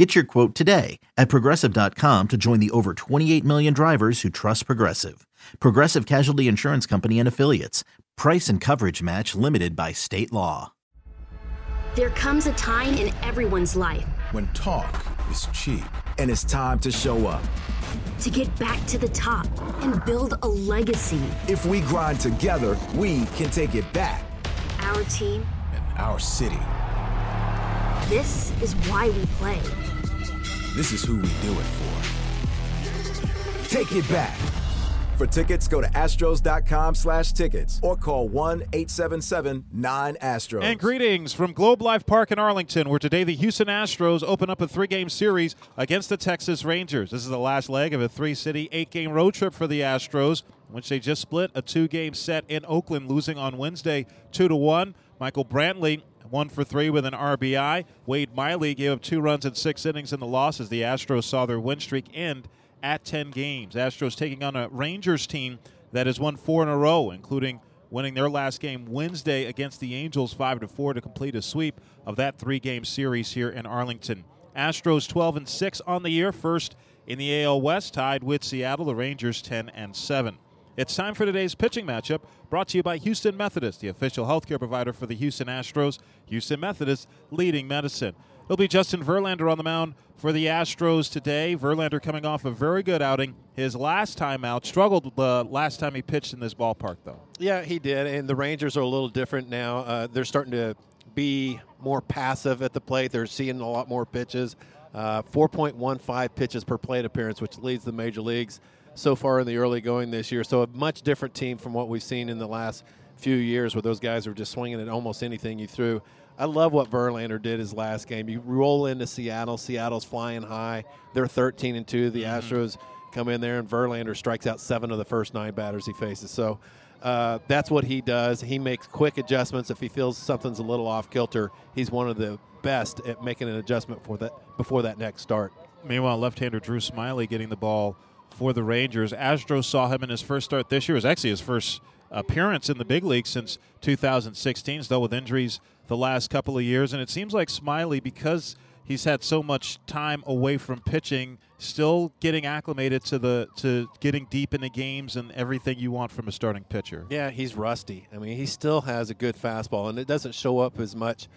Get your quote today at progressive.com to join the over 28 million drivers who trust Progressive. Progressive Casualty Insurance Company and Affiliates. Price and coverage match limited by state law. There comes a time in everyone's life when talk is cheap. And it's time to show up. To get back to the top and build a legacy. If we grind together, we can take it back. Our team and our city. This is why we play. This is who we do it for. Take it back. For tickets, go to astros.com slash tickets or call 1-877-9-ASTROS. And greetings from Globe Life Park in Arlington, where today the Houston Astros open up a three-game series against the Texas Rangers. This is the last leg of a three-city, eight-game road trip for the Astros, which they just split a two-game set in Oakland, losing on Wednesday 2-1. Michael Brantley one for three with an RBI. Wade Miley gave up two runs in six innings in the loss as the Astros saw their win streak end at 10 games. Astros taking on a Rangers team that has won four in a row, including winning their last game Wednesday against the Angels 5 to 4 to complete a sweep of that three-game series here in Arlington. Astros 12 and 6 on the year, first in the AL West, tied with Seattle, the Rangers 10 and 7. It's time for today's pitching matchup, brought to you by Houston Methodist, the official healthcare provider for the Houston Astros. Houston Methodist leading medicine. It'll be Justin Verlander on the mound for the Astros today. Verlander coming off a very good outing. His last time out struggled the last time he pitched in this ballpark, though. Yeah, he did. And the Rangers are a little different now. Uh, they're starting to be more passive at the plate. They're seeing a lot more pitches. Uh, 4.15 pitches per plate appearance, which leads the major leagues so far in the early going this year. So a much different team from what we've seen in the last few years, where those guys are just swinging at almost anything you threw. I love what Verlander did his last game. You roll into Seattle. Seattle's flying high. They're 13 and two. The mm-hmm. Astros come in there, and Verlander strikes out seven of the first nine batters he faces. So uh, that's what he does. He makes quick adjustments. If he feels something's a little off kilter, he's one of the best at making an adjustment for that before that next start. Meanwhile, left-hander Drew Smyly getting the ball for the Rangers. Astros saw him in his first start this year. It was actually his first appearance in the big league since 2016, still with injuries the last couple of years. And it seems like Smyly, because he's had so much time away from pitching, still getting acclimated to the to getting deep into games and everything you want from a starting pitcher. Yeah, he's rusty. I mean, he still has a good fastball, and it doesn't show up as much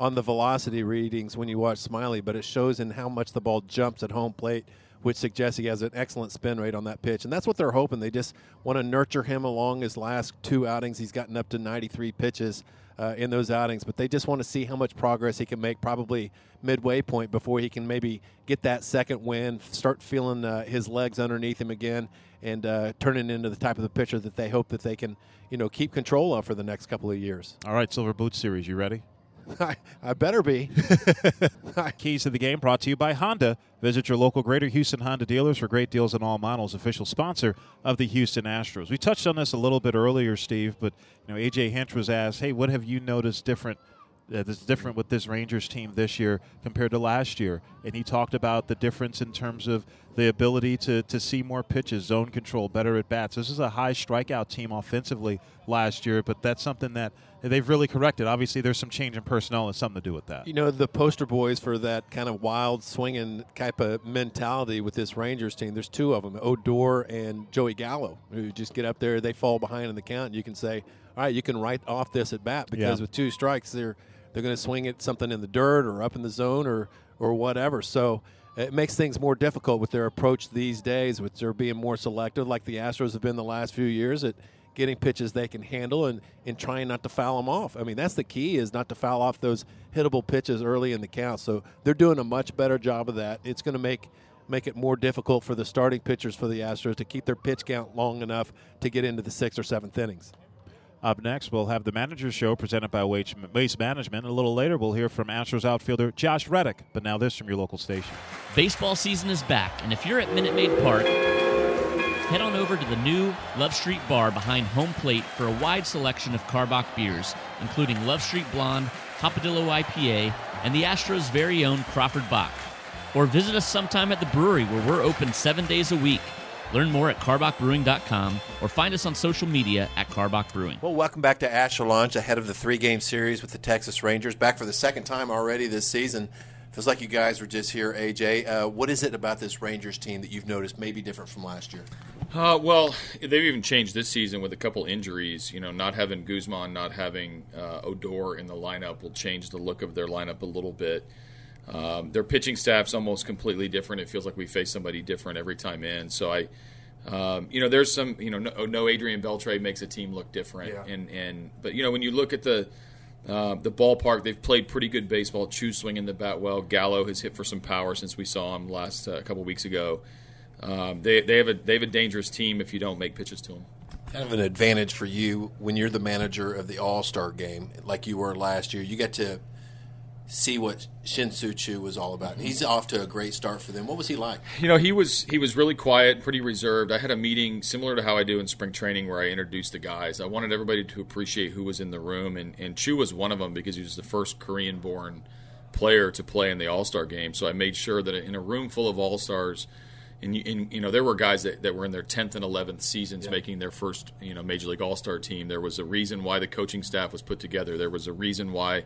on the velocity readings when you watch Smyly, but it shows in how much the ball jumps at home plate which suggests he has an excellent spin rate on that pitch. And that's what they're hoping. They just want to nurture him along his last two outings. He's gotten up to 93 pitches uh, in those outings, but they just want to see how much progress he can make probably midway point before he can maybe get that second win, start feeling uh, his legs underneath him again, and uh, turning into the type of the pitcher that they hope that they can, you know, keep control of for the next couple of years. All right, Silver Boot Series, you ready? I, I better be. Keys to the game brought to you by Honda. Visit your local Greater Houston Honda dealers for great deals on all models. Official sponsor of the Houston Astros. We touched on this a little bit earlier, Steve, but you know AJ Hinch was asked, "Hey, what have you noticed different?" Uh, that's different with this Rangers team this year compared to last year. And he talked about the difference in terms of the ability to, to see more pitches, zone control, better at bats. This is a high strikeout team offensively last year, but that's something that they've really corrected. Obviously, there's some change in personnel and something to do with that. You know, the poster boys for that kind of wild swinging type of mentality with this Rangers team, there's two of them, Odor and Joey Gallo, who just get up there, they fall behind in the count, and you can say, all right, you can write off this at bat because yeah. with two strikes, they're they're going to swing at something in the dirt or up in the zone or or whatever. So it makes things more difficult with their approach these days, with their being more selective, like the Astros have been the last few years at getting pitches they can handle and, and trying not to foul them off. I mean, that's the key is not to foul off those hittable pitches early in the count. So they're doing a much better job of that. It's going to make make it more difficult for the starting pitchers for the Astros to keep their pitch count long enough to get into the sixth or seventh innings. Up next, we'll have the Manager's Show presented by Waste Management. A little later, we'll hear from Astros outfielder Josh Reddick. But now, this from your local station. Baseball season is back, and if you're at Minute Maid Park, Head on over to the new Love Street Bar behind home plate for a wide selection of Karbach beers, including Love Street Blonde, Hopadillo IPA, and the Astros' very own Crawford Bock. Or visit us sometime at the brewery where we're open seven days a week. Learn more at karbachbrewing.com or find us on social media at Karbach Brewing. Well, welcome back to Asher Launch ahead of the three game series with the Texas Rangers. Back for the second time already this season. Feels like you guys were just here, AJ. Uh, what is it about this Rangers team that you've noticed may be different from last year? Uh, well, they've even changed this season with a couple injuries. You know, not having Guzman, not having uh, Odor in the lineup will change the look of their lineup a little bit. Um, their pitching staff's almost completely different. It feels like we face somebody different every time in. So I, um, you know, there's some, you know, no, no Adrian Beltre makes a team look different. Yeah. And and but you know when you look at the uh, the ballpark, they've played pretty good baseball. Choo swinging the bat well. Gallo has hit for some power since we saw him last uh, couple weeks ago. Um, they, they have a they have a dangerous team if you don't make pitches to them. Kind of an advantage for you when you're the manager of the All Star game, like you were last year. You get to see what Shin-Soo Choo was all about. And he's off to a great start for them. What was he like? You know, he was he was really quiet, pretty reserved. I had a meeting similar to how I do in spring training where I introduced the guys. I wanted everybody to appreciate who was in the room, and, and Choo was one of them because he was the first Korean-born player to play in the All Star game. So I made sure that in a room full of All Stars. And and you know there were guys that, that were in their 10th and 11th seasons making their first you know major league all star team. There was a reason why the coaching staff was put together. There was a reason why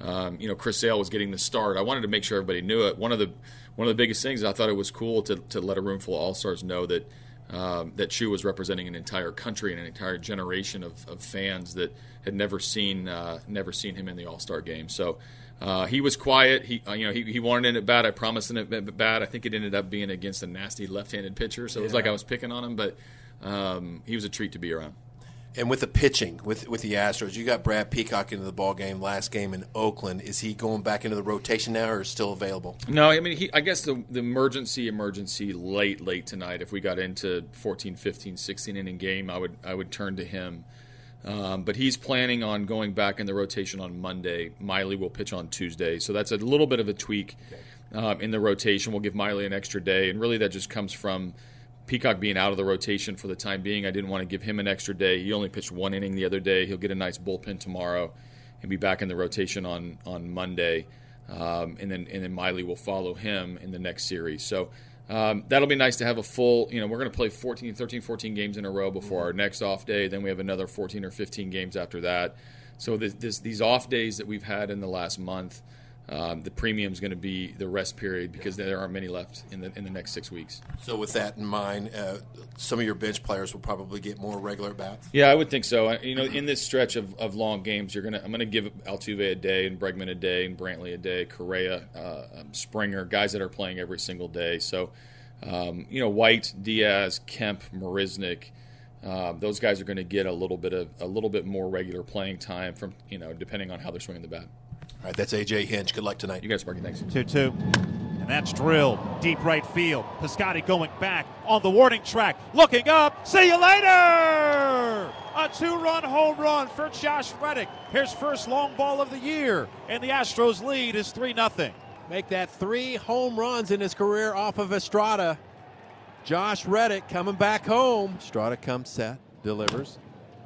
um, you know, Chris Sale was getting the start. I wanted to make sure everybody knew it. One of the one of the biggest things I thought it was cool to, to let a room full of all stars know that um, that Choo was representing an entire country and an entire generation of, of fans that had never seen uh, never seen him in the All Star game. So. Uh, he was quiet. He, uh, you know, he, he wanted in it bad. I promised in it bad. I think it ended up being against a nasty left-handed pitcher, so it was like I was picking on him. But um, he was a treat to be around. And with the pitching, with with the Astros, you got Brad Peacock into the ball game last game in Oakland. Is he going back into the rotation now, or is still available? No, I mean, he, I guess the, the emergency, emergency late, late tonight. If we got into 14, 15, 16 inning game, I would I would turn to him. Um, but he's planning on going back in the rotation on Monday. Miley will pitch on Tuesday, so that's a little bit of a tweak um, in the rotation. We'll give Miley an extra day, and really that just comes from Peacock being out of the rotation for the time being. I didn't want to give him an extra day. He only pitched one inning the other day. He'll get a nice bullpen tomorrow and be back in the rotation on on Monday. Um, and then and then Miley will follow him in the next series. So um, that'll be nice to have a full. You know, we're going to play 14, 13, 14 games in a row before our next off day. Then we have another 14 or 15 games after that. So this, this, these off days that we've had in the last month. Um, the premium is going to be the rest period because there aren't many left in the in the next six weeks. So with that in mind, uh, some of your bench players will probably get more regular bats. Yeah, I would think so. I- You know, in this stretch of, of long games, you're gonna I'm gonna give Altuve a day and Bregman a day and Brantley a day, Correa, uh, um, Springer, guys that are playing every single day. So, um, you know, White, Diaz, Kemp, Marisnick. Uh, those guys are going to get a little bit of a little bit more regular playing time from you know depending on how they're swinging the bat. All right, that's AJ Hinch. Good luck tonight. You guys, Sparky, thanks. 2 2. And that's drilled deep right field. Piscotti going back on the warning track, looking up. See you later! A two run home run for Josh Reddick. His first long ball of the year. And the Astros lead is 3 0. Make that three home runs in his career off of Estrada. Josh Reddick coming back home. Estrada comes set, delivers.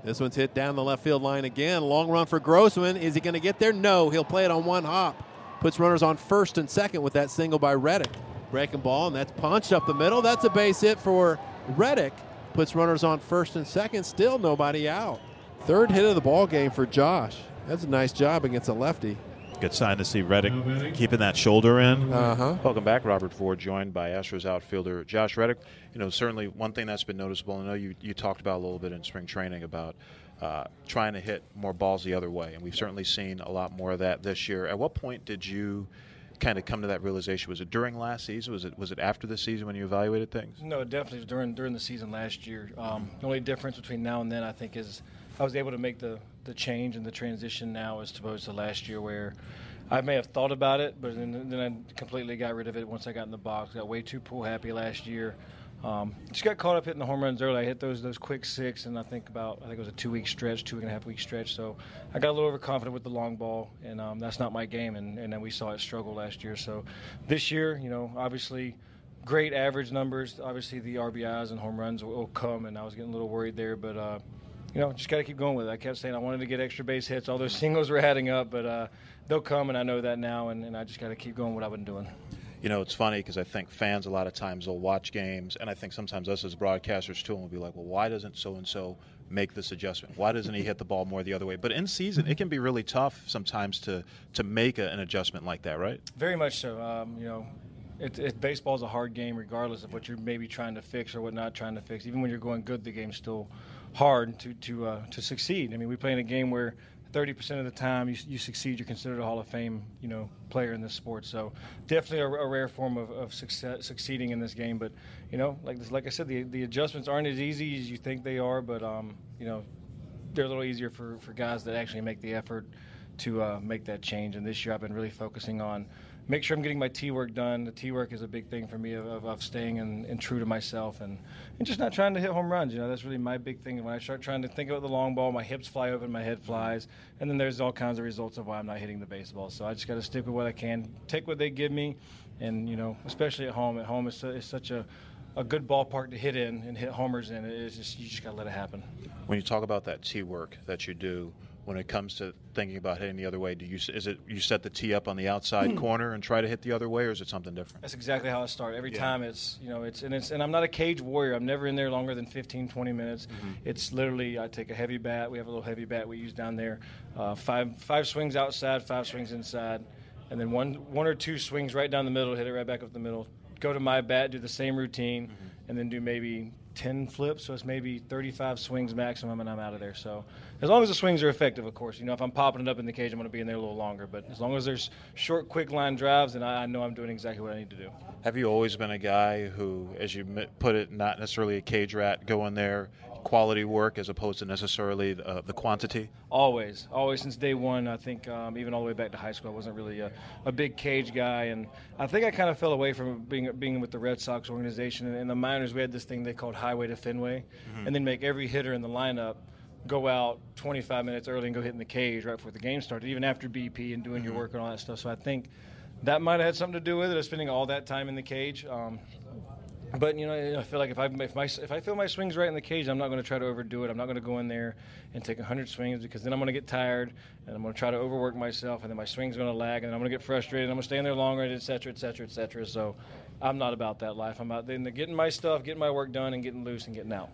This one's hit down the left field line again. Long run for Grossman. Is he going to get there? No. He'll play it on one hop. Puts runners on first and second with that single by Reddick. Breaking ball, and that's punched up the middle. That's a base hit for Reddick. Puts runners on first and second. Still nobody out. Third hit of the ball game for Josh. That's a nice job against a lefty. Good sign to see Reddick keeping that shoulder in. Uh huh. Welcome back, Robert Ford, joined by Astros outfielder Josh Reddick. You know, certainly one thing that's been noticeable. I know you, you talked about a little bit in spring training about uh, trying to hit more balls the other way, and we've certainly seen a lot more of that this year. At what point did you kind of come to that realization? Was it during last season? Was it was it after the season when you evaluated things? No, definitely during during the season last year. Um, the only difference between now and then, I think, is I was able to make the, the change and the transition now as opposed to last year where I may have thought about it, but then, then I completely got rid of it once I got in the box. Got way too pull happy last year. Um, just got caught up hitting the home runs early. I hit those those quick six, and I think about I think it was a two week stretch, two and a half week stretch. So I got a little overconfident with the long ball, and um, that's not my game. And, and then we saw it struggle last year. So this year, you know, obviously great average numbers. Obviously, the RBIs and home runs will come, and I was getting a little worried there, but. Uh, you know, just got to keep going with it. I kept saying I wanted to get extra base hits. All those singles were adding up, but uh, they'll come, and I know that now, and, and I just got to keep going what I've been doing. You know, it's funny because I think fans a lot of times will watch games, and I think sometimes us as broadcasters too, will be like, well, why doesn't so and so make this adjustment? Why doesn't he hit the ball more the other way? But in season, it can be really tough sometimes to to make a, an adjustment like that, right? Very much so. Um, you know, it, it, baseball's a hard game, regardless of what you're maybe trying to fix or what not trying to fix. Even when you're going good, the game's still hard to to uh, to succeed. I mean, we play in a game where 30% of the time you, you, succeed, you're considered a Hall of Fame, you know, player in this sport. So definitely a, a rare form of, of success, succeeding in this game. But you know, like this, like I said, the the adjustments aren't as easy as you think they are. But um, you know, they're a little easier for for guys that actually make the effort to uh, make that change. And this year, I've been really focusing on make sure I'm getting my tee work done. The tee work is a big thing for me of, of, of staying and, and, true to myself and, and just not trying to hit home runs. You know, that's really my big thing. When I start trying to think about the long ball, my hips fly open, my head flies, and then there's all kinds of results of why I'm not hitting the baseball. So I just got to stick with what I can, take what they give me, and you know, especially at home. At home, it's, it's such a a good ballpark to hit in and hit homers in. It's just you just got to let it happen. When you talk about that tee work that you do, when it comes to thinking about hitting the other way? Do you is it you set the tee up on the outside hmm. corner and try to hit the other way, or is it something different? That's exactly how I start. Every yeah. time it's you know it's and it's and I'm not a cage warrior. I'm never in there longer than 15, 20 minutes. Mm-hmm. It's literally I take a heavy bat. We have a little heavy bat we use down there. Uh, five five swings outside, five swings inside, and then one one or two swings right down the middle, hit it right back up the middle. Go to my bat, do the same routine, mm-hmm. and then do maybe 10 flips, so it's maybe 35 swings maximum, and I'm out of there. So as long as the swings are effective, of course. You know, if I'm popping it up in the cage, I'm going to be in there a little longer. But as long as there's short, quick line drives, then I, I know I'm doing exactly what I need to do. Have you always been a guy who, as you put it, not necessarily a cage rat, go in there, quality work as opposed to necessarily the, uh, the quantity? Always, always since day one. I think um, even all the way back to high school, I wasn't really a, a, big cage guy, and I think I kind of fell away from being being with the Red Sox organization. In the minors, we had this thing they called Highway to Fenway, mm-hmm. and then make every hitter in the lineup go out 25 minutes early and go hit in the cage right before the game started, even after BP and doing mm-hmm. your work and all that stuff. So I think that might have had something to do with it, spending all that time in the cage. Um, but you know, I feel like if I if my if I feel my swings right in the cage, I'm not going to try to overdo it. I'm not going to go in there and take 100 swings because then I'm going to get tired and I'm going to try to overwork myself, and then my swing's are going to lag, and then I'm going to get frustrated. And I'm going to stay in there longer, et cetera, et cetera, et cetera. So I'm not about that life. I'm out there getting my stuff, getting my work done, and getting loose and getting out.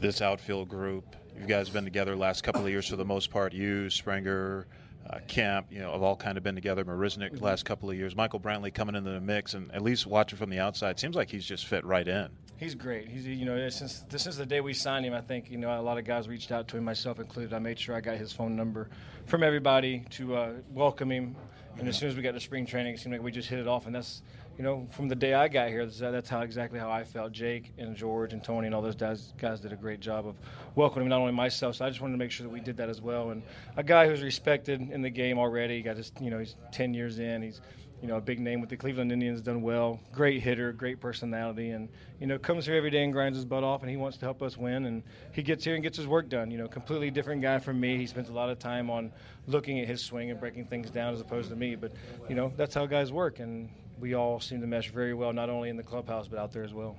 This outfield group, you guys have been together last couple of years for the most part. You, Springer, uh, Kemp, you know, have all kind of been together. Marisnick the last couple of years. Michael Brantley coming into the mix, and at least watching from the outside, seems like he's just fit right in. He's great. He's you know since since the day we signed him, I think you know a lot of guys reached out to him, myself included. I made sure I got his phone number from everybody to uh, welcome him. And as soon as we got to spring training, it seemed like we just hit it off, and that's you know, from the day I got here, that's how exactly how I felt. Jake and George and Tony and all those guys, guys did a great job of welcoming not only myself, so I just wanted to make sure that we did that as well. And a guy who's respected in the game already, got his, you know, he's 10 years in, he's, you know, a big name with the Cleveland Indians, done well, great hitter, great personality, and you know, comes here every day and grinds his butt off, and he wants to help us win, and he gets here and gets his work done. You know, completely different guy from me. He spends a lot of time on looking at his swing and breaking things down as opposed to me, but you know, that's how guys work, and we all seem to mesh very well, not only in the clubhouse but out there as well.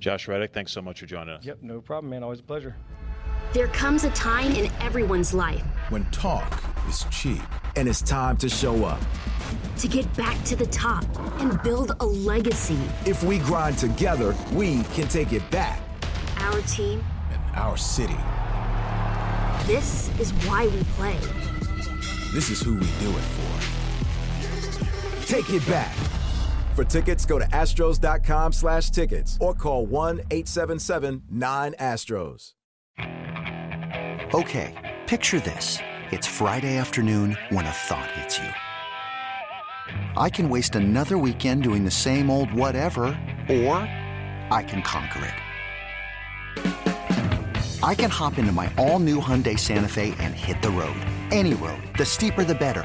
Josh Reddick, thanks so much for joining us. Yep, no problem, man. Always a pleasure. There comes a time in everyone's life when talk is cheap and it's time to show up. To get back to the top and build a legacy. If we grind together, we can take it back. Our team and our city. This is why we play. This is who we do it for. Take it back. For tickets, go to astros.com slash tickets or call 1-877-9-ASTROS. Okay, picture this. It's Friday afternoon when a thought hits you. I can waste another weekend doing the same old whatever, or I can conquer it. I can hop into my all-new Hyundai Santa Fe and hit the road. Any road. The steeper the better